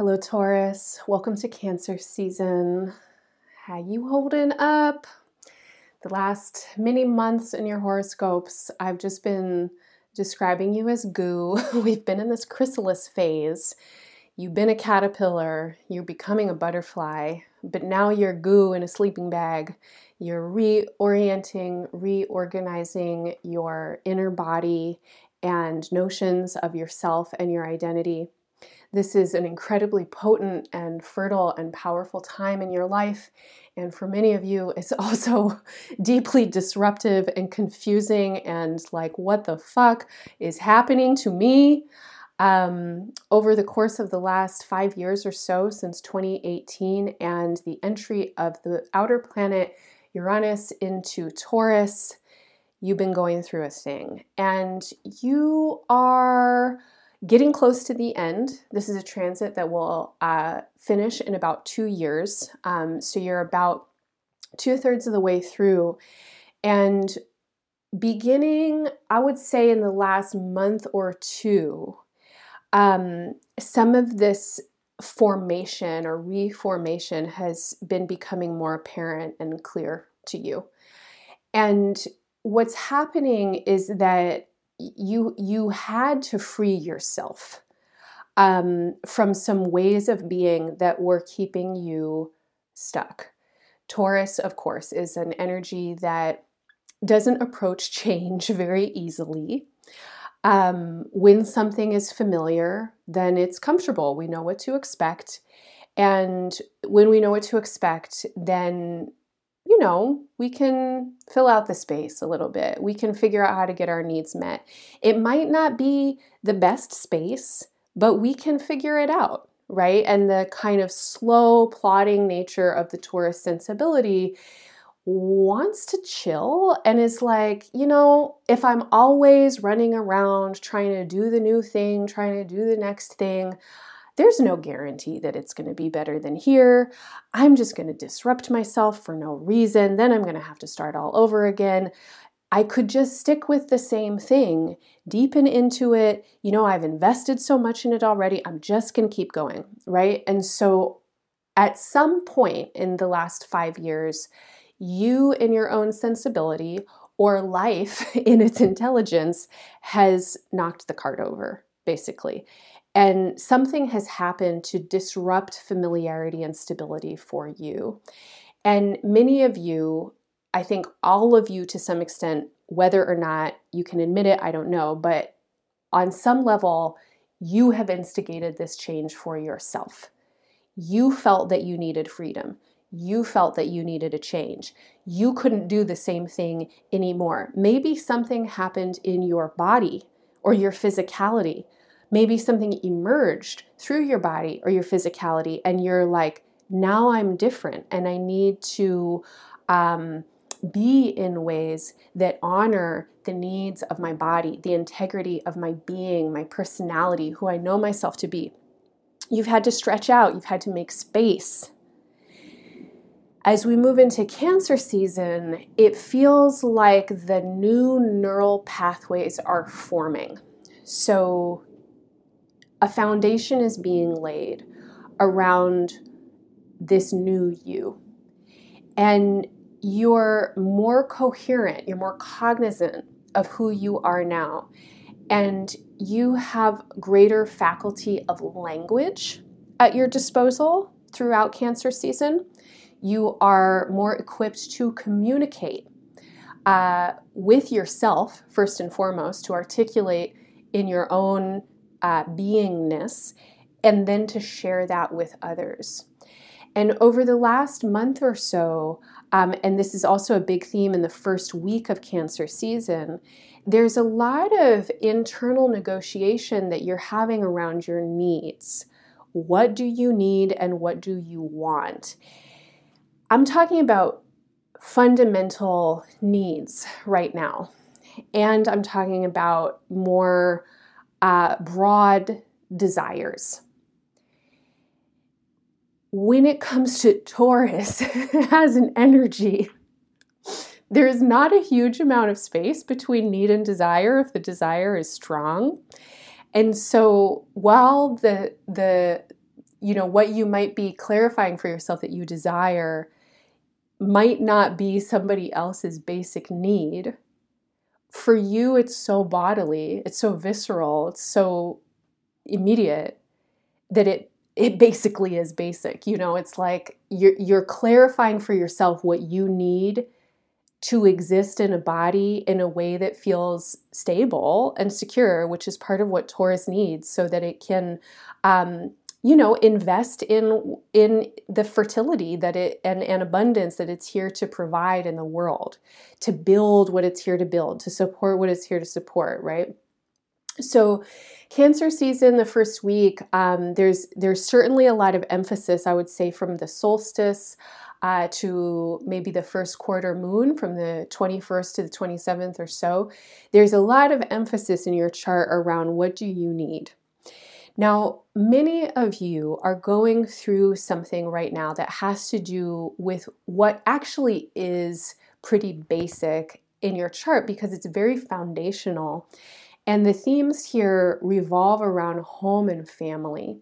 Hello, Taurus. Welcome to Cancer season. How you holding up? The last many months in your horoscopes, I've just been describing you as goo. We've been in this chrysalis phase. You've been a caterpillar, you're becoming a butterfly, but now you're goo in a sleeping bag. You're reorienting, reorganizing your inner body and notions of yourself and your identity. This is an incredibly potent and fertile and powerful time in your life. And for many of you, it's also deeply disruptive and confusing and like, what the fuck is happening to me? Um, over the course of the last five years or so, since 2018, and the entry of the outer planet Uranus into Taurus, you've been going through a thing. And you are getting close to the end. This is a transit that will uh, finish in about two years. Um, so you're about two thirds of the way through. And beginning, I would say, in the last month or two, um, some of this formation or reformation has been becoming more apparent and clear to you. And what's happening is that you you had to free yourself um, from some ways of being that were keeping you stuck. Taurus, of course, is an energy that doesn't approach change very easily. Um, when something is familiar, then it's comfortable. We know what to expect. And when we know what to expect, then know, we can fill out the space a little bit. We can figure out how to get our needs met. It might not be the best space, but we can figure it out, right? And the kind of slow, plodding nature of the Taurus sensibility wants to chill and is like, you know, if I'm always running around trying to do the new thing, trying to do the next thing, there's no guarantee that it's going to be better than here. I'm just going to disrupt myself for no reason. Then I'm going to have to start all over again. I could just stick with the same thing, deepen into it. You know, I've invested so much in it already. I'm just going to keep going, right? And so at some point in the last five years, you, in your own sensibility, or life in its intelligence, has knocked the cart over, basically. And something has happened to disrupt familiarity and stability for you. And many of you, I think all of you to some extent, whether or not you can admit it, I don't know, but on some level, you have instigated this change for yourself. You felt that you needed freedom. You felt that you needed a change. You couldn't do the same thing anymore. Maybe something happened in your body or your physicality maybe something emerged through your body or your physicality, and you're like, now I'm different and I need to um, be in ways that honor the needs of my body, the integrity of my being, my personality, who I know myself to be. You've had to stretch out, you've had to make space. As we move into cancer season, it feels like the new neural pathways are forming. So, a foundation is being laid around this new you. And you're more coherent, you're more cognizant of who you are now. And you have greater faculty of language at your disposal throughout cancer season. You are more equipped to communicate uh, with yourself, first and foremost, to articulate in your own uh, beingness and then to share that with others. And over the last month or so, um, and this is also a big theme in the first week of Cancer season, there's a lot of internal negotiation that you're having around your needs. What do you need and what do you want? I'm talking about fundamental needs right now. And I'm talking about more uh, broad desires. When it comes to Taurus as an energy, there is not a huge amount of space between need and desire if the desire is strong. And so while the the you know, what you might be clarifying for yourself that you desire might not be somebody else's basic need. For you, it's so bodily, it's so visceral, it's so immediate that it it basically is basic. You know, it's like you're you're clarifying for yourself what you need to exist in a body in a way that feels stable and secure, which is part of what Taurus needs so that it can um, you know invest in in the fertility that it and, and abundance that it's here to provide in the world to build what it's here to build to support what it's here to support right? So cancer season the first week um, there's there's certainly a lot of emphasis i would say from the solstice uh, to maybe the first quarter moon from the 21st to the 27th or so. There's a lot of emphasis in your chart around what do you need now, many of you are going through something right now that has to do with what actually is pretty basic in your chart because it's very foundational. And the themes here revolve around home and family.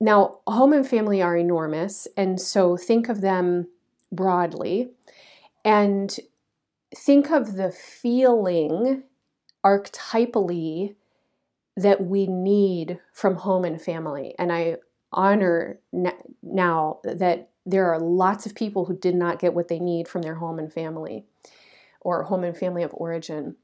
Now, home and family are enormous, and so think of them broadly and think of the feeling archetypally that we need from home and family. And I honor now that there are lots of people who did not get what they need from their home and family or home and family of origin.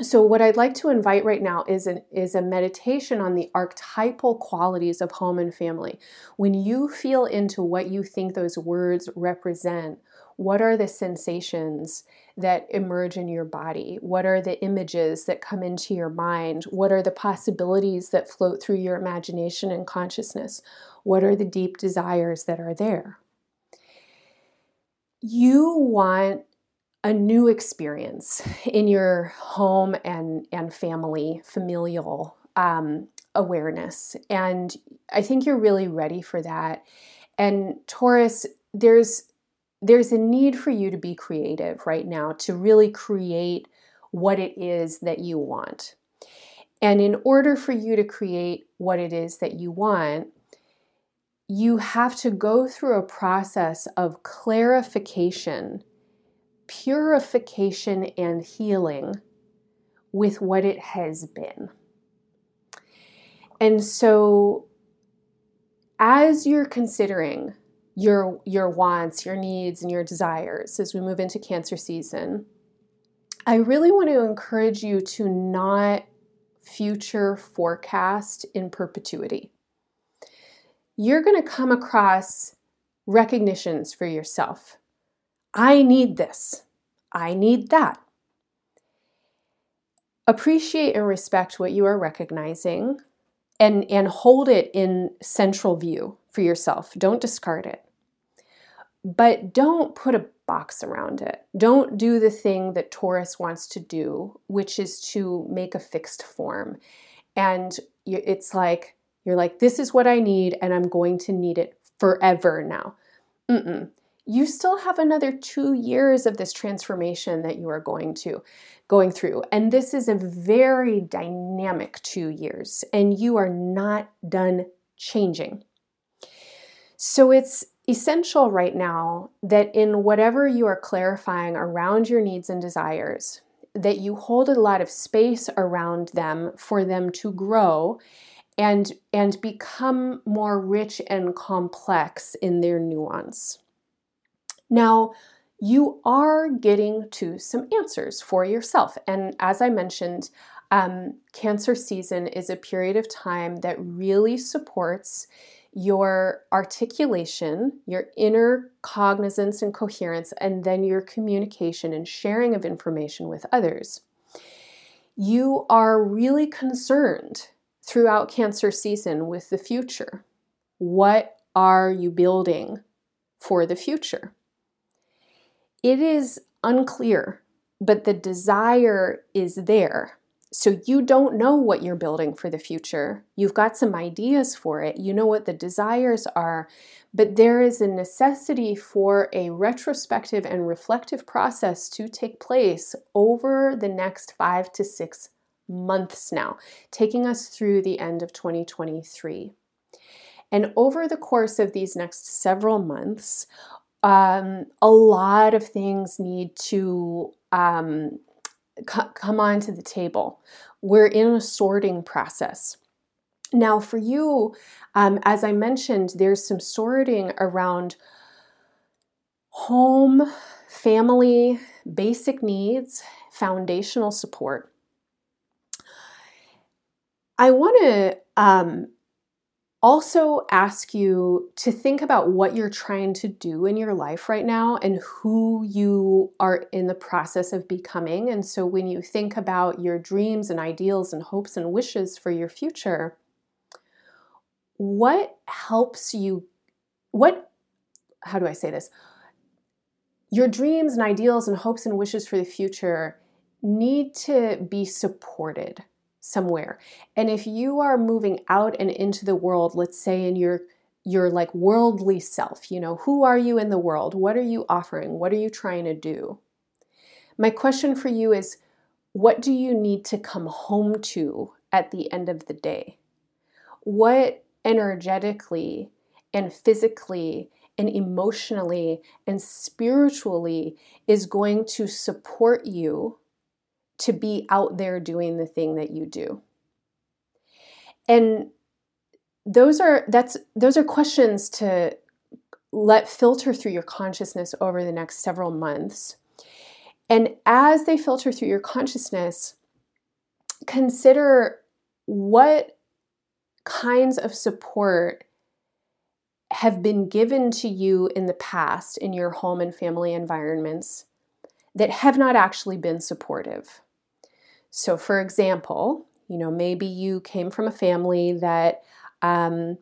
So, what I'd like to invite right now is, an, is a meditation on the archetypal qualities of home and family. When you feel into what you think those words represent, what are the sensations that emerge in your body? What are the images that come into your mind? What are the possibilities that float through your imagination and consciousness? What are the deep desires that are there? You want a new experience in your home and, and family, familial um, awareness. And I think you're really ready for that. And Taurus, there's there's a need for you to be creative right now to really create what it is that you want. And in order for you to create what it is that you want, you have to go through a process of clarification, purification, and healing with what it has been. And so, as you're considering your your wants, your needs and your desires as we move into cancer season. I really want to encourage you to not future forecast in perpetuity. You're going to come across recognitions for yourself. I need this. I need that. Appreciate and respect what you are recognizing and, and hold it in central view for yourself. Don't discard it but don't put a box around it. Don't do the thing that Taurus wants to do, which is to make a fixed form. And it's like, you're like, this is what I need, and I'm going to need it forever now. Mm-mm. You still have another two years of this transformation that you are going to going through. And this is a very dynamic two years, and you are not done changing. So it's essential right now that in whatever you are clarifying around your needs and desires, that you hold a lot of space around them for them to grow and and become more rich and complex in their nuance. Now, you are getting to some answers for yourself. And as I mentioned, um, Cancer season is a period of time that really supports your articulation, your inner cognizance and coherence, and then your communication and sharing of information with others. You are really concerned throughout Cancer season with the future. What are you building for the future? It is unclear, but the desire is there. So you don't know what you're building for the future. You've got some ideas for it. You know what the desires are, but there is a necessity for a retrospective and reflective process to take place over the next five to six months now, taking us through the end of 2023. And over the course of these next several months, um, a lot of things need to um, c- come onto the table. We're in a sorting process. Now, for you, um, as I mentioned, there's some sorting around home, family, basic needs, foundational support. I want to um, also ask you to think about what you're trying to do in your life right now and who you are in the process of becoming. And so, when you think about your dreams and ideals and hopes and wishes for your future, what helps you? What, how do I say this? Your dreams and ideals and hopes and wishes for the future need to be supported somewhere. And if you are moving out and into the world, let's say in your your like worldly self, you know, who are you in the world? What are you offering? What are you trying to do? My question for you is what do you need to come home to at the end of the day? What energetically and physically and emotionally and spiritually is going to support you to be out there doing the thing that you do and those are that's those are questions to let filter through your consciousness over the next several months and as they filter through your consciousness consider what kinds of support have been given to you in the past in your home and family environments that have not actually been supportive. So, for example, you know, maybe you came from a family that um,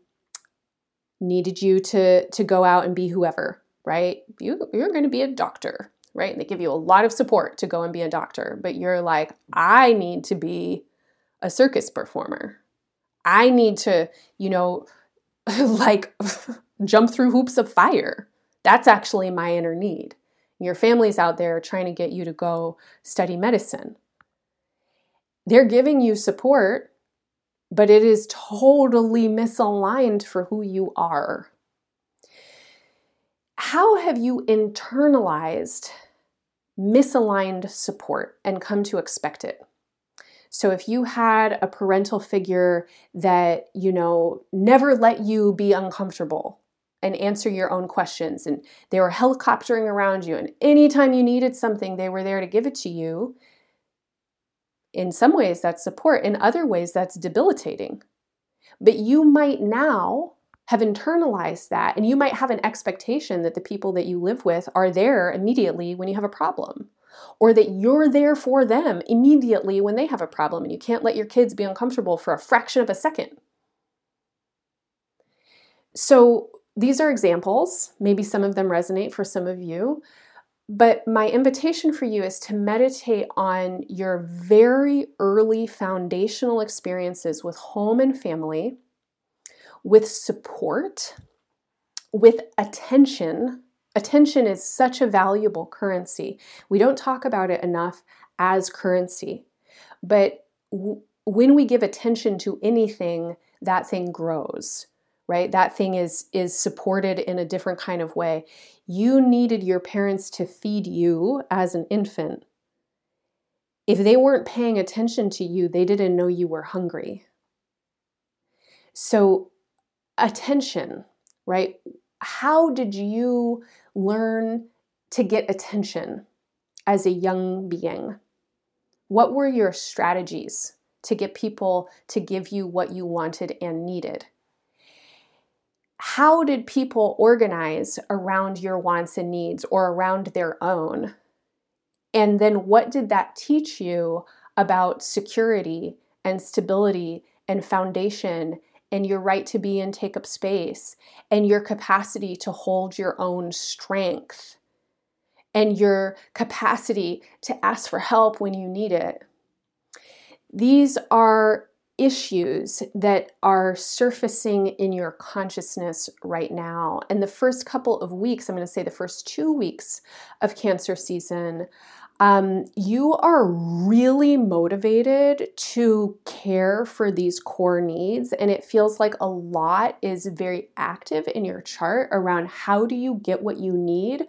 needed you to to go out and be whoever, right? You you're going to be a doctor, right? And they give you a lot of support to go and be a doctor, but you're like, I need to be a circus performer. I need to, you know, like jump through hoops of fire. That's actually my inner need. Your family's out there trying to get you to go study medicine they're giving you support, but it is totally misaligned for who you are. How have you internalized misaligned support and come to expect it? So if you had a parental figure that, you know, never let you be uncomfortable and answer your own questions and they were helicoptering around you and anytime you needed something they were there to give it to you in some ways, that's support. In other ways, that's debilitating. But you might now have internalized that, and you might have an expectation that the people that you live with are there immediately when you have a problem, or that you're there for them immediately when they have a problem, and you can't let your kids be uncomfortable for a fraction of a second. So, these are examples. Maybe some of them resonate for some of you. But my invitation for you is to meditate on your very early foundational experiences with home and family, with support, with attention. Attention is such a valuable currency. We don't talk about it enough as currency. But w- when we give attention to anything, that thing grows right? That thing is is supported in a different kind of way. You needed your parents to feed you as an infant. If they weren't paying attention to you they didn't know you were hungry. So attention right? How did you learn to get attention as a young being? What were your strategies to get people to give you what you wanted and needed how did people organize around your wants and needs or around their own? And then what did that teach you about security and stability and foundation and your right to be and take up space and your capacity to hold your own strength and your capacity to ask for help when you need it? These are issues that are surfacing in your consciousness right now. And the first couple of weeks, I'm going to say the first two weeks of cancer season, um, you are really motivated to care for these core needs, and it feels like a lot is very active in your chart around how do you get what you need,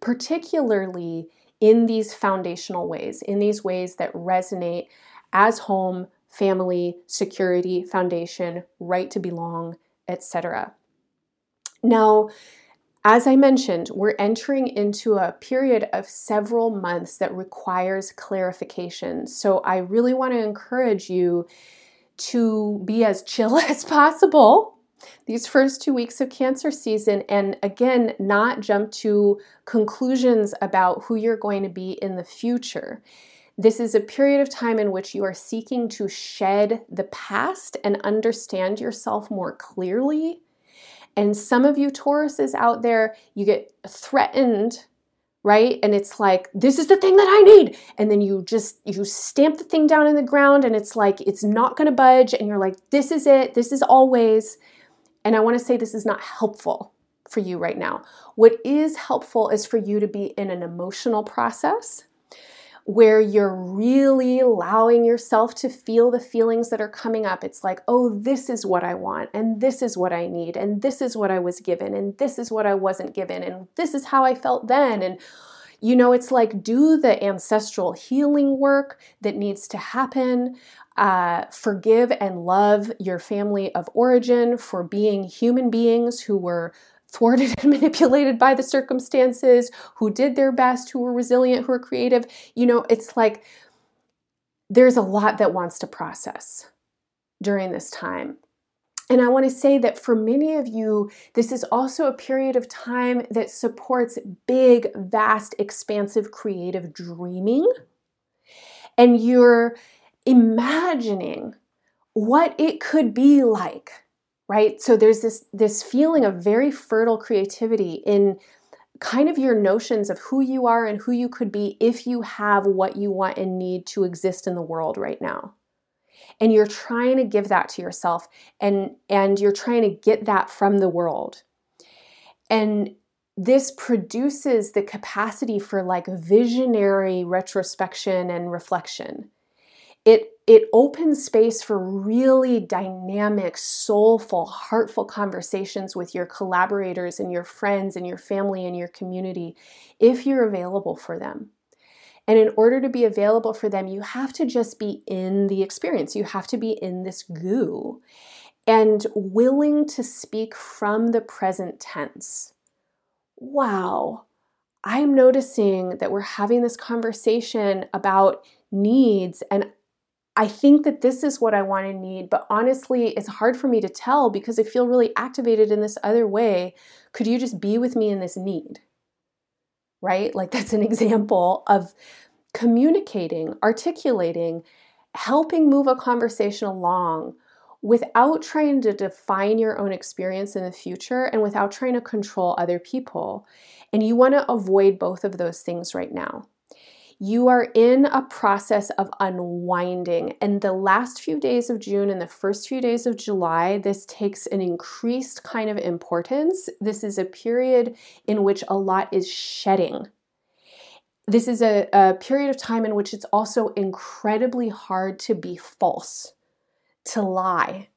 particularly in these foundational ways, in these ways that resonate as home, family, security, foundation, right to belong, etc. Now, as I mentioned, we're entering into a period of several months that requires clarification. So I really want to encourage you to be as chill as possible these first two weeks of cancer season and again not jump to conclusions about who you're going to be in the future this is a period of time in which you are seeking to shed the past and understand yourself more clearly and some of you Tauruses out there, you get threatened, right? And it's like, this is the thing that I need. And then you just you stamp the thing down in the ground and it's like it's not going to budge and you're like, this is it. This is always. And I want to say this is not helpful for you right now. What is helpful is for you to be in an emotional process where you're really allowing yourself to feel the feelings that are coming up. It's like, oh, this is what I want, and this is what I need, and this is what I was given, and this is what I wasn't given, and this is how I felt then. And you know, it's like do the ancestral healing work that needs to happen. Uh, forgive and love your family of origin for being human beings who were thwarted and manipulated by the circumstances, who did their best, who were resilient, who were creative. You know, it's like there's a lot that wants to process during this time. And I want to say that for many of you, this is also a period of time that supports big, vast, expansive creative dreaming. And you're imagining what it could be like right? So there's this this feeling of very fertile creativity in kind of your notions of who you are and who you could be if you have what you want and need to exist in the world right now. And you're trying to give that to yourself and and you're trying to get that from the world. And this produces the capacity for like visionary retrospection and reflection it it opens space for really dynamic, soulful, heartful conversations with your collaborators and your friends and your family and your community if you're available for them. And in order to be available for them, you have to just be in the experience. You have to be in this goo and willing to speak from the present tense. Wow, I'm noticing that we're having this conversation about needs, and I think that this is what I want to need, but honestly, it's hard for me to tell because I feel really activated in this other way. Could you just be with me in this need? Right? Like, that's an example of communicating, articulating, helping move a conversation along without trying to define your own experience in the future and without trying to control other people. And you want to avoid both of those things right now you are in a process of unwinding. And the last few days of June and the first few days of July, this takes an increased kind of importance. This is a period in which a lot is shedding. This is a, a period of time in which it's also incredibly hard to be false, to lie,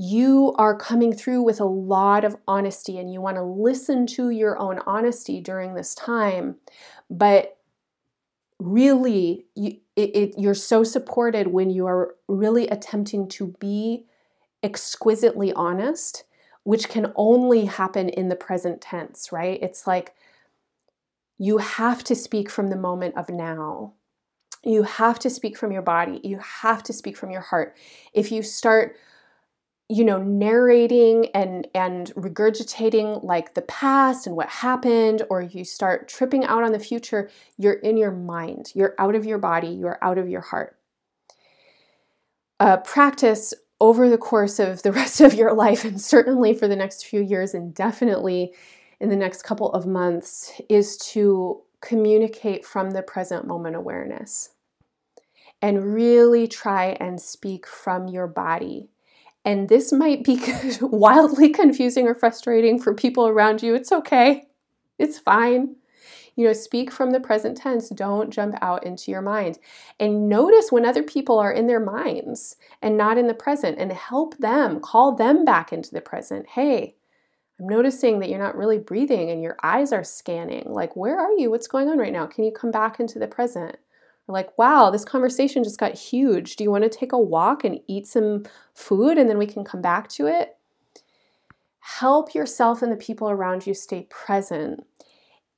you are coming through with a lot of honesty and you want to listen to your own honesty during this time. But really you, it, it, you're so supported when you are really attempting to be exquisitely honest which can only happen in the present tense right? It's like you have to speak from the moment of now. You have to speak from your body. You have to speak from your heart. If you start you know narrating and and regurgitating like the past and what happened or you start tripping out on the future you're in your mind. You're out of your body. You're out of your heart. Uh, practice over the course of the rest of your life and certainly for the next few years and definitely in the next couple of months is to communicate from the present moment awareness. And really try and speak from your body and this might be wildly confusing or frustrating for people around you. It's okay, it's fine. You know, speak from the present tense. Don't jump out into your mind. And notice when other people are in their minds and not in the present and help them, call them back into the present. Hey, I'm noticing that you're not really breathing and your eyes are scanning. Like, where are you? What's going on right now? Can you come back into the present? Like, wow, this conversation just got huge. Do you want to take a walk and eat some food and then we can come back to it? Help yourself and the people around you stay present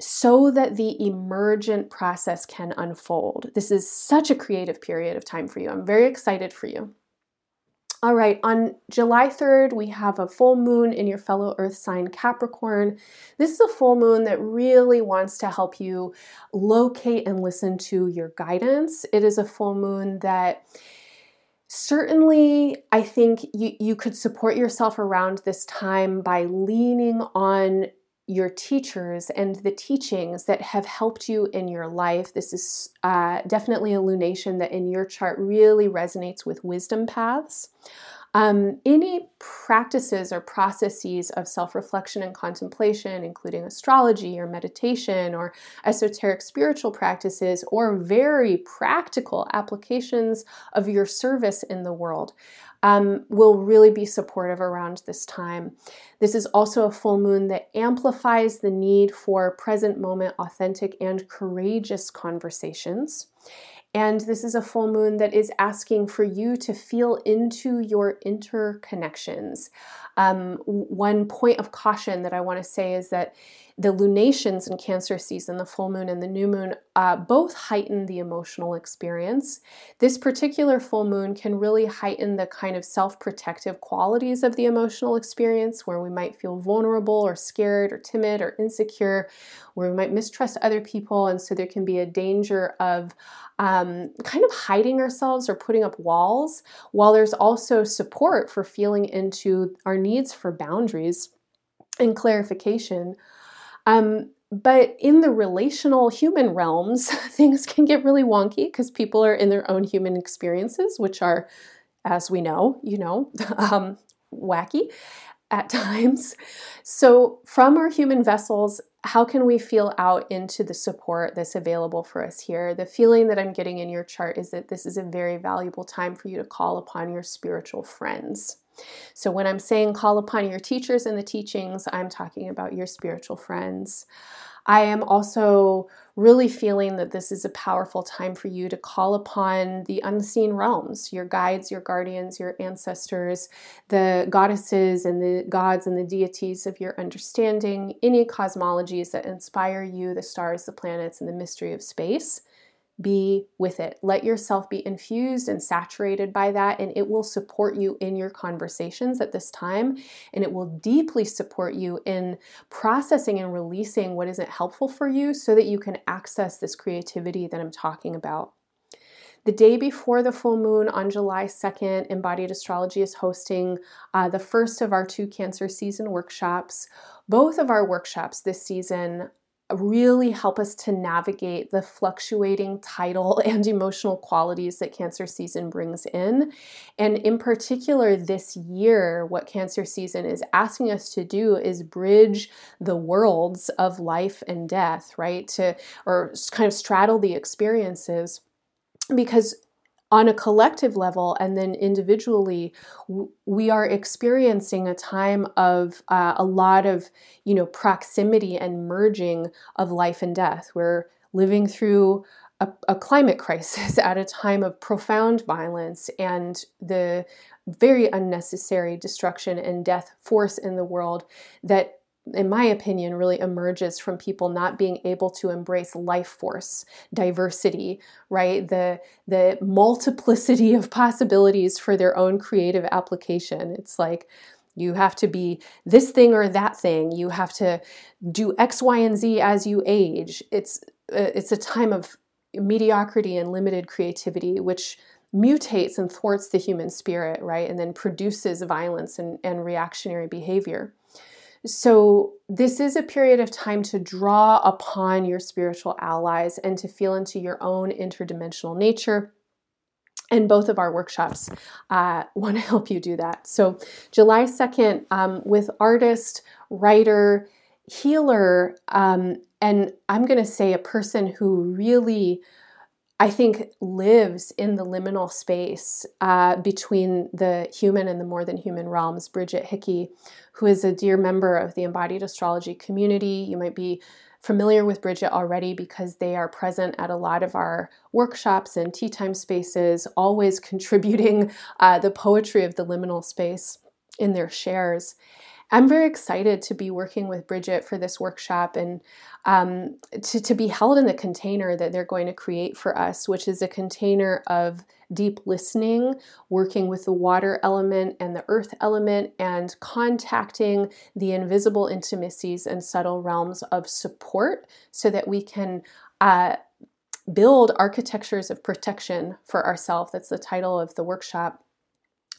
so that the emergent process can unfold. This is such a creative period of time for you. I'm very excited for you. All right, on July 3rd, we have a full moon in your fellow earth sign Capricorn. This is a full moon that really wants to help you locate and listen to your guidance. It is a full moon that certainly I think you, you could support yourself around this time by leaning on your teachers and the teachings that have helped you in your life. This is uh, definitely a lunation that in your chart really resonates with wisdom paths. Um, any practices or processes of self reflection and contemplation, including astrology or meditation or esoteric spiritual practices, or very practical applications of your service in the world, um, will really be supportive around this time. This is also a full moon that amplifies the need for present moment, authentic, and courageous conversations. And this is a full moon that is asking for you to feel into your interconnections. Um, one point of caution that I want to say is that the lunations in Cancer season, the full moon and the new moon, uh, both heighten the emotional experience. This particular full moon can really heighten the kind of self protective qualities of the emotional experience where we might feel vulnerable or scared or timid or insecure, where we might mistrust other people. And so there can be a danger of um, kind of hiding ourselves or putting up walls, while there's also support for feeling into our needs for boundaries and clarification. Um, but in the relational human realms, things can get really wonky because people are in their own human experiences, which are, as we know, you know, um, wacky at times. So, from our human vessels, how can we feel out into the support that's available for us here? The feeling that I'm getting in your chart is that this is a very valuable time for you to call upon your spiritual friends. So, when I'm saying call upon your teachers and the teachings, I'm talking about your spiritual friends. I am also really feeling that this is a powerful time for you to call upon the unseen realms, your guides, your guardians, your ancestors, the goddesses and the gods and the deities of your understanding, any cosmologies that inspire you, the stars, the planets, and the mystery of space be with it. Let yourself be infused and saturated by that, and it will support you in your conversations at this time. And it will deeply support you in processing and releasing what isn't helpful for you so that you can access this creativity that I'm talking about. The day before the full moon on July 2nd, Embodied Astrology is hosting uh, the first of our two Cancer season workshops. Both of our workshops this season really help us to navigate the fluctuating tidal and emotional qualities that Cancer season brings in. And in particular, this year, what Cancer season is asking us to do is bridge the worlds of life and death, right? To or kind of straddle the experiences because on a collective level and then individually we are experiencing a time of uh, a lot of you know proximity and merging of life and death. We're living through a, a climate crisis at a time of profound violence and the very unnecessary destruction and death force in the world that in my opinion, really emerges from people not being able to embrace life force, diversity, right? The the multiplicity of possibilities for their own creative application. It's like you have to be this thing or that thing. You have to do X, Y, and Z as you age. It's uh, it's a time of mediocrity and limited creativity, which mutates and thwarts the human spirit, right? And then produces violence and, and reactionary behavior. So, this is a period of time to draw upon your spiritual allies and to feel into your own interdimensional nature. And both of our workshops uh, want to help you do that. So, July 2nd, um, with artist, writer, healer, um, and I'm going to say a person who really I think lives in the liminal space uh, between the human and the more than human realms. Bridgette Hickey, who is a dear member of the embodied astrology community. You might be familiar with Bridgette already because they are present at a lot of our workshops and tea time spaces, always contributing uh, the poetry of the liminal space in their shares. I'm very excited to be working with Bridgette for this workshop and um, to, to be held in the container that they're going to create for us, which is a container of deep listening, working with the water element and the earth element, and contacting the invisible intimacies and subtle realms of support so that we can. Uh, build architectures of protection for ourselves. That's the title of the workshop.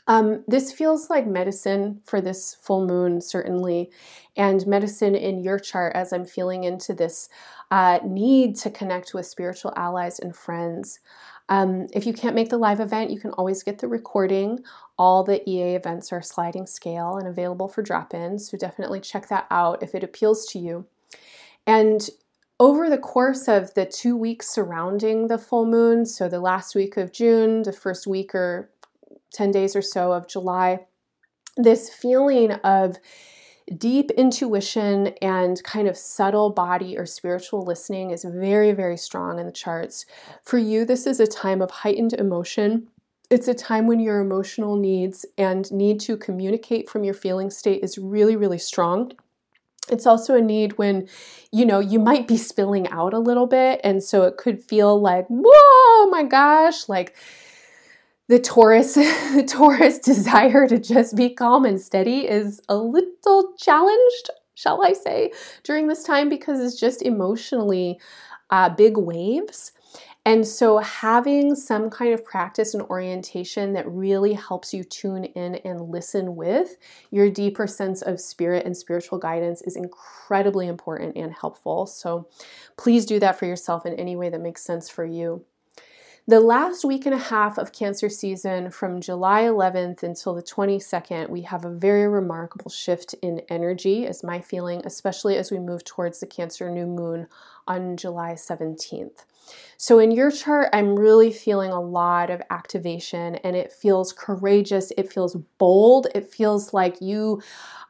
Um, this feels like medicine for this full moon, certainly, and medicine in your chart as I'm feeling into this uh, need to connect with spiritual allies and friends. Um, if you can't make the live event, you can always get the recording. All the EA events are sliding scale and available for drop in, so definitely check that out if it appeals to you. And over the course of the two weeks surrounding the full moon, so the last week of June, the first week or 10 days or so of July, this feeling of deep intuition and kind of subtle body or spiritual listening is very, very strong in the charts. For you, this is a time of heightened emotion. It's a time when your emotional needs and need to communicate from your feeling state is really, really strong. It's also a need when, you know, you might be spilling out a little bit. And so it could feel like, whoa, my gosh, like the Taurus, the Taurus desire to just be calm and steady is a little challenged, shall I say, during this time because it's just emotionally uh, big waves. And so, having some kind of practice and orientation that really helps you tune in and listen with your deeper sense of spirit and spiritual guidance is incredibly important and helpful. So, please do that for yourself in any way that makes sense for you. The last week and a half of Cancer season, from July 11th until the 22nd, we have a very remarkable shift in energy, is my feeling, especially as we move towards the Cancer new moon on July 17th. So, in your chart, I'm really feeling a lot of activation and it feels courageous, it feels bold, it feels like you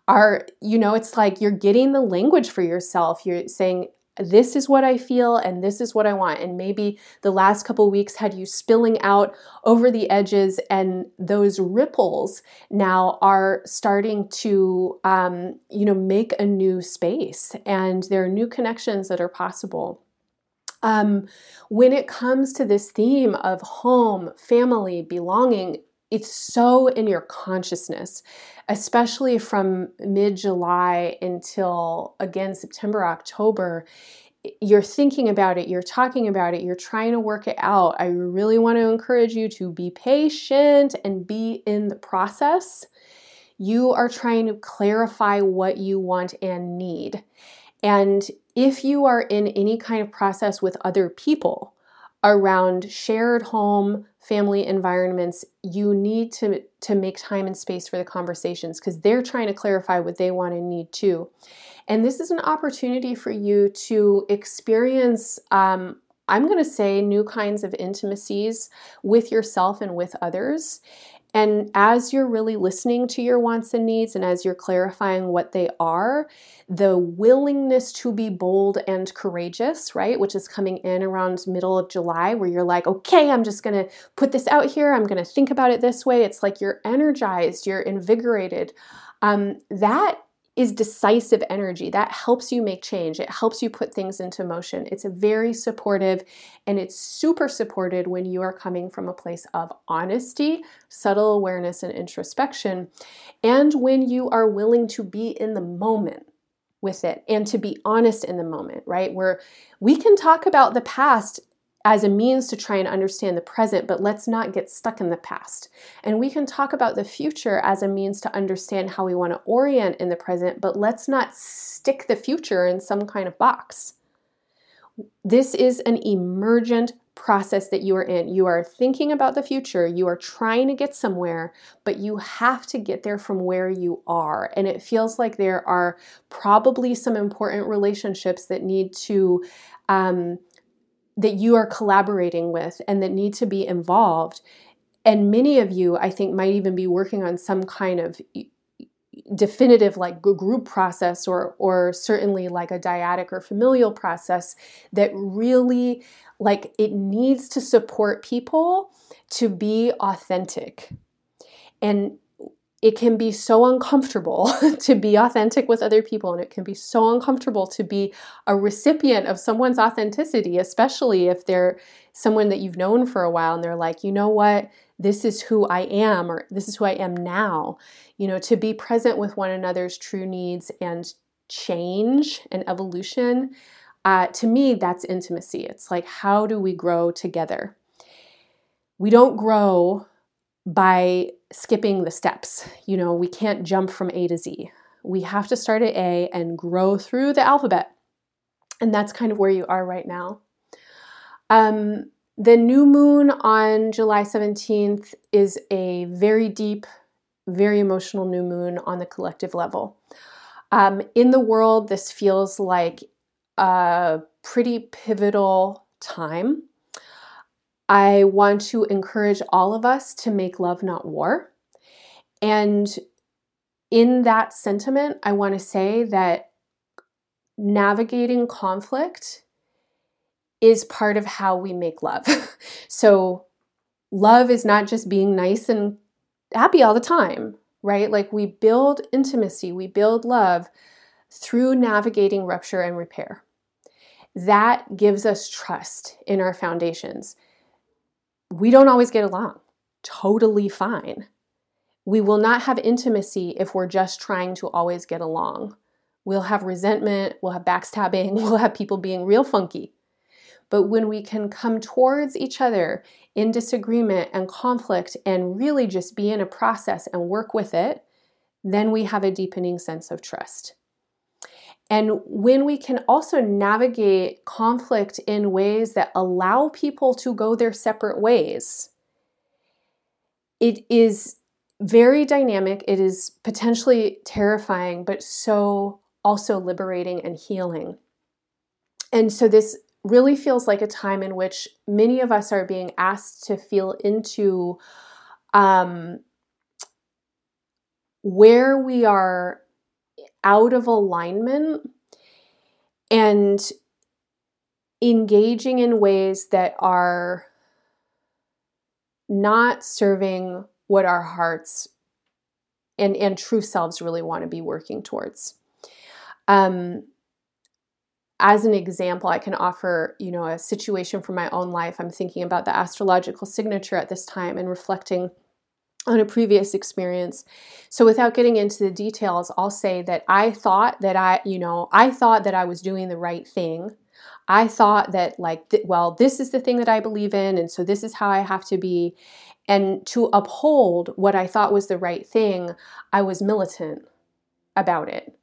are, you know, it's like you're getting the language for yourself. You're saying, this is what I feel and this is what I want. And maybe the last couple weeks had you spilling out over the edges, and those ripples now are starting to, um, you know, make a new space, and there are new connections that are possible. Um, when it comes to this theme of home, family, belonging, it's so in your consciousness, especially from mid July until again September, October. You're thinking about it, you're talking about it, you're trying to work it out. I really want to encourage you to be patient and be in the process. You are trying to clarify what you want and need. And if you are in any kind of process with other people around shared home, family environments, you need to, to make time and space for the conversations because they're trying to clarify what they want and need too. And this is an opportunity for you to experience, um, I'm going to say, new kinds of intimacies with yourself and with others. And as you're really listening to your wants and needs, and as you're clarifying what they are, the willingness to be bold and courageous, right, which is coming in around middle of July, where you're like, okay, I'm just gonna put this out here. I'm gonna think about it this way. It's like you're energized, you're invigorated. Um, that is decisive energy. That helps you make change. It helps you put things into motion. It's very supportive and it's super supported when you are coming from a place of honesty, subtle awareness, and introspection, and when you are willing to be in the moment with it and to be honest in the moment, right? Where we can talk about the past as a means to try and understand the present, but let's not get stuck in the past. And we can talk about the future as a means to understand how we want to orient in the present, but let's not stick the future in some kind of box. This is an emergent process that you are in. You are thinking about the future, you are trying to get somewhere, but you have to get there from where you are. And it feels like there are probably some important relationships that need to. Um, that you are collaborating with and that need to be involved. And many of you, I think, might even be working on some kind of definitive like group process or or certainly like a dyadic or familial process that really like it needs to support people to be authentic and it can be so uncomfortable to be authentic with other people and it can be so uncomfortable to be a recipient of someone's authenticity especially if they're someone that you've known for a while and they're like you know what this is who I am or this is who I am now. You know, to be present with one another's true needs and change and evolution. Uh, to me, that's intimacy. It's like, how do we grow together? We don't grow by skipping the steps. You know, we can't jump from A to Z. We have to start at A and grow through the alphabet. And that's kind of where you are right now. Um, the new moon on July 17th is a very deep, very emotional new moon on the collective level. Um, in the world, this feels like a pretty pivotal time. I want to encourage all of us to make love, not war. And in that sentiment, I want to say that navigating conflict is part of how we make love. so, love is not just being nice and happy all the time, right? Like, we build intimacy, we build love through navigating rupture and repair. That gives us trust in our foundations. We don't always get along, totally fine. We will not have intimacy if we're just trying to always get along. We'll have resentment, we'll have backstabbing, we'll have people being real funky. But when we can come towards each other in disagreement and conflict and really just be in a process and work with it, then we have a deepening sense of trust. And when we can also navigate conflict in ways that allow people to go their separate ways, it is very dynamic. It is potentially terrifying, but so also liberating and healing. And so, this really feels like a time in which many of us are being asked to feel into um, where we are out of alignment and engaging in ways that are not serving what our hearts and, and true selves really want to be working towards. Um, as an example, I can offer, you know, a situation from my own life. I'm thinking about the astrological signature at this time and reflecting on a previous experience. So without getting into the details, I'll say that I thought that I, you know, I thought that I was doing the right thing. I thought that like th- well, this is the thing that I believe in and so this is how I have to be. And to uphold what I thought was the right thing, I was militant about it.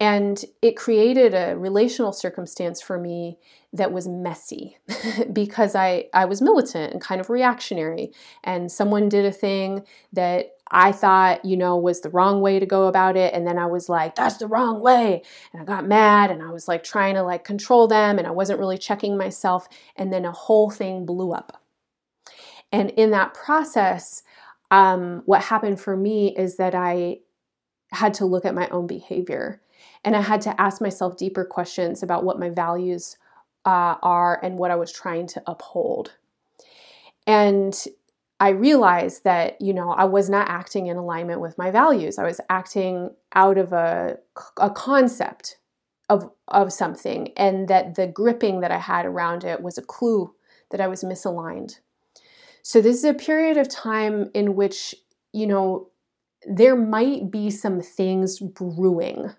And it created a relational circumstance for me that was messy because I, I was militant and kind of reactionary. And someone did a thing that I thought, you know, was the wrong way to go about it. And then I was like, that's the wrong way. And I got mad and I was like trying to like control them and I wasn't really checking myself. And then a whole thing blew up. And in that process, um, what happened for me is that I had to look at my own behavior and I had to ask myself deeper questions about what my values uh, are and what I was trying to uphold. And I realized that, you know, I was not acting in alignment with my values. I was acting out of a, a concept of, of something, and that the gripping that I had around it was a clue that I was misaligned. So, this is a period of time in which, you know, there might be some things brewing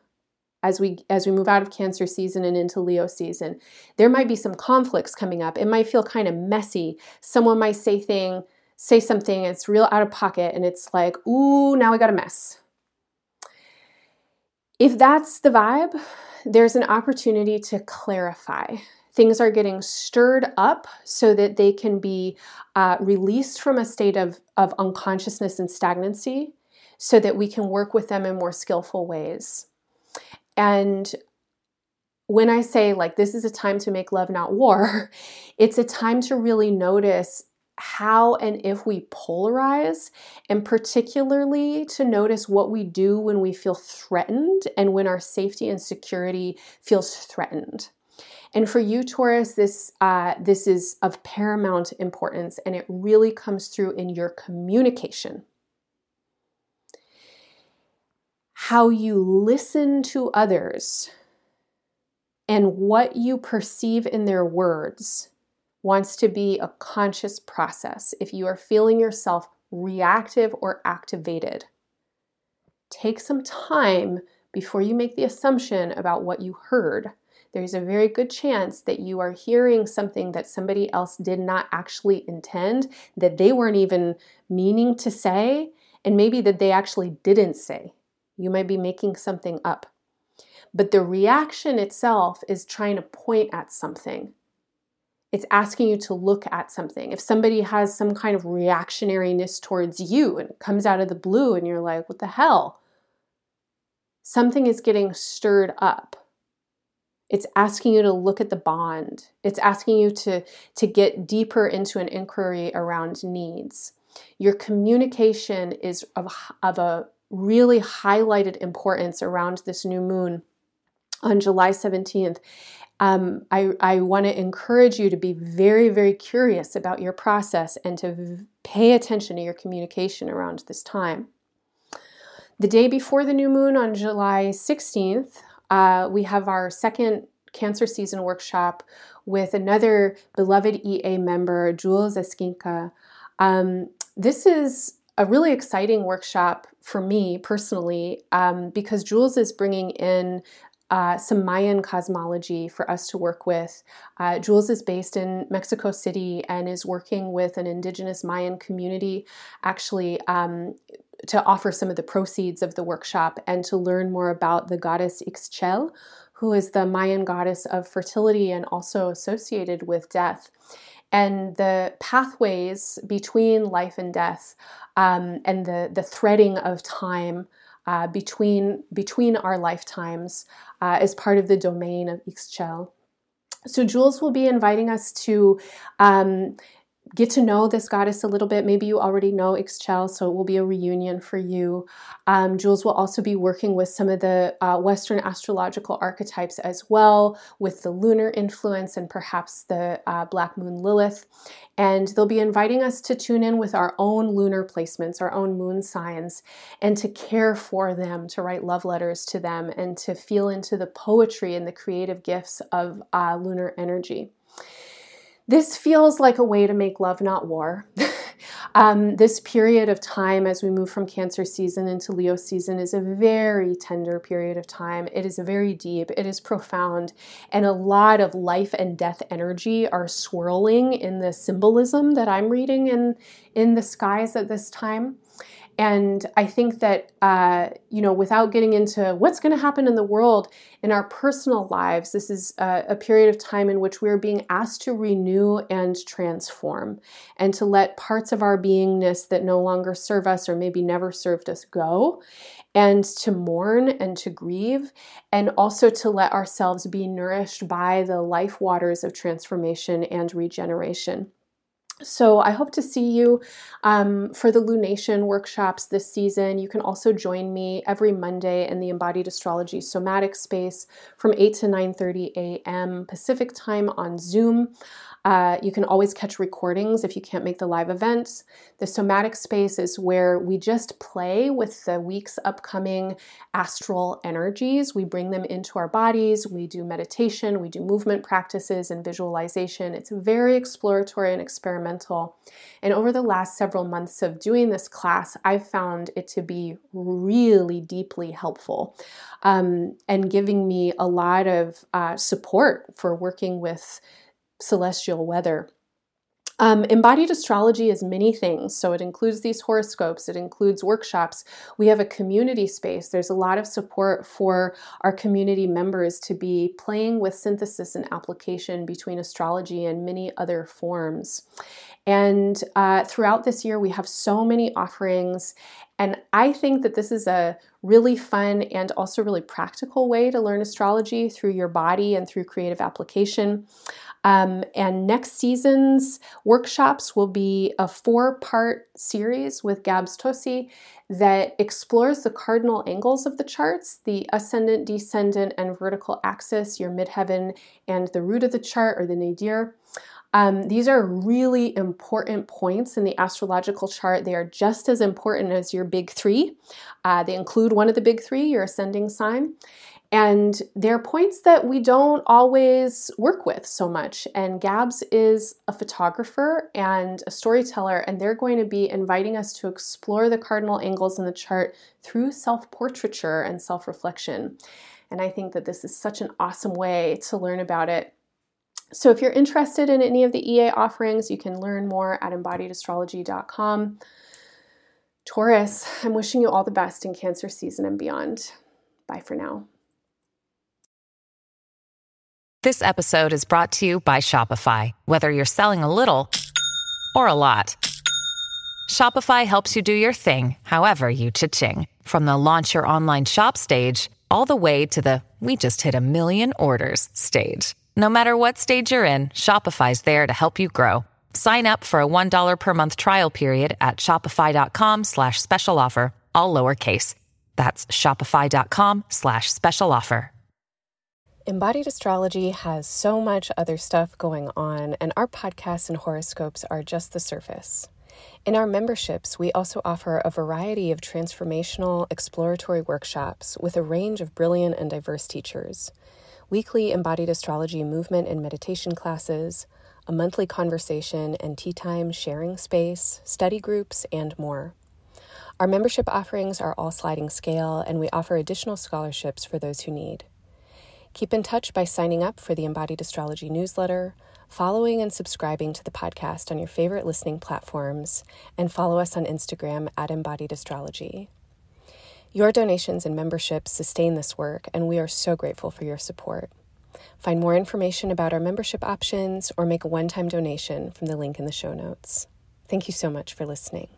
as we as we move out of cancer season and into leo season there might be some conflicts coming up. It might feel kind of messy. Someone might say thing say something it's real out of pocket and it's like ooh now we got a mess. If that's the vibe there's an opportunity to clarify. Things are getting stirred up so that they can be uh, released from a state of, of unconsciousness and stagnancy so that we can work with them in more skillful ways. And when I say, like, this is a time to make love, not war, it's a time to really notice how and if we polarize, and particularly to notice what we do when we feel threatened and when our safety and security feels threatened. And for you, Taurus, this uh, this is of paramount importance, and it really comes through in your communication. How you listen to others and what you perceive in their words wants to be a conscious process. If you are feeling yourself reactive or activated, take some time before you make the assumption about what you heard. There's a very good chance that you are hearing something that somebody else did not actually intend, that they weren't even meaning to say, and maybe that they actually didn't say. You might be making something up. But the reaction itself is trying to point at something it's asking you to look at something. If somebody has some kind of reactionariness towards you and it comes out of the blue and you're like, what the hell? Something is getting stirred up. It's asking you to look at the bond. It's asking you to, to get deeper into an inquiry around needs. Your communication is of, of a really highlighted importance around this new moon on July 17th um, I, I want to encourage you to be very, very curious about your process and to v- pay attention to your communication around this time. The day before the new moon on July 16th, uh, we have our second Cancer Season workshop with another beloved EA member, Jules Esquinca. Um, this is a really exciting workshop for me personally um, because Jules is bringing in uh, some Mayan cosmology for us to work with. Uh, Jules is based in Mexico City and is working with an indigenous Mayan community actually um, to offer some of the proceeds of the workshop and to learn more about the goddess Ixchel, who is the Mayan goddess of fertility and also associated with death. And the pathways between life and death um, and the, the threading of time uh, between, between our lifetimes uh, as part of the domain of Ixchel. So Jules will be inviting us to um, get to know this goddess a little bit. Maybe you already know Ixchel, so it will be a reunion for you. Um, Jules will also be working with some of the uh, Western astrological archetypes as well, with the lunar influence and perhaps the uh, Black Moon Lilith. And they'll be inviting us to tune in with our own lunar placements, our own moon signs, and to care for them, to write love letters to them, and to feel into the poetry and the creative gifts of uh, lunar energy. This feels like a way to make love, not war. um, this period of time as we move from Cancer season into Leo season is a very tender period of time. It is very deep, it is profound, and a lot of life and death energy are swirling in the symbolism that I'm reading in, in the skies at this time. And I think that, uh, you know, without getting into what's going to happen in the world, in our personal lives, this is a, a period of time in which we're being asked to renew and transform and to let parts of our beingness that no longer serve us or maybe never served us go and to mourn and to grieve, and also to let ourselves be nourished by the life waters of transformation and regeneration. So I hope to see you um, for the Lunation workshops this season. You can also join me every Monday in the Embodied Astrology Somatic Space from 8 to 9:30 a.m. Pacific time on Zoom. Uh, you can always catch recordings if you can't make the live events. The somatic space is where we just play with the week's upcoming astral energies. We bring them into our bodies, we do meditation, we do movement practices and visualization. It's very exploratory and experimental. And over the last several months of doing this class, I've found it to be really deeply helpful um, and giving me a lot of uh, support for working with celestial weather. Um, embodied astrology is many things. So it includes these horoscopes, it includes workshops. We have a community space. There's a lot of support for our community members to be playing with synthesis and application between astrology and many other forms. And uh, throughout this year, we have so many offerings. And I think that this is a really fun and also really practical way to learn astrology through your body and through creative application. Um, and next season's workshops will be a four part series with Gabz Tosi that explores the cardinal angles of the charts the ascendant, descendant, and vertical axis, your midheaven, and the root of the chart or the nadir. Um, these are really important points in the astrological chart. They are just as important as your big three. Uh, they include one of the big three, your ascending sign. And they're points that we don't always work with so much. And Gabz is a photographer and a storyteller, and they're going to be inviting us to explore the cardinal angles in the chart through self portraiture and self reflection. And I think that this is such an awesome way to learn about it. So, if you're interested in any of the EA offerings, you can learn more at embodiedastrology.com. Taurus, I'm wishing you all the best in Cancer season and beyond. Bye for now. This episode is brought to you by Shopify. Whether you're selling a little or a lot, Shopify helps you do your thing, however you cha-ching. From the launch your online shop stage, all the way to the we just hit a million orders stage. No matter what stage you're in, Shopify's there to help you grow. Sign up for a $1 per month trial period at shopify.com slash special offer, all lowercase. That's shopify.com slash special offer. Embodied Astrology has so much other stuff going on, and our podcasts and horoscopes are just the surface. In our memberships, we also offer a variety of transformational, exploratory workshops with a range of brilliant and diverse teachers, weekly embodied astrology movement and meditation classes, a monthly conversation and tea time sharing space, study groups, and more. Our membership offerings are all sliding scale, and we offer additional scholarships for those who need. Keep in touch by signing up for the Embodied Astrology newsletter, following and subscribing to the podcast on your favorite listening platforms, and follow us on Instagram at Embodied Astrology. Your donations and memberships sustain this work, and we are so grateful for your support. Find more information about our membership options or make a one time donation from the link in the show notes. Thank you so much for listening.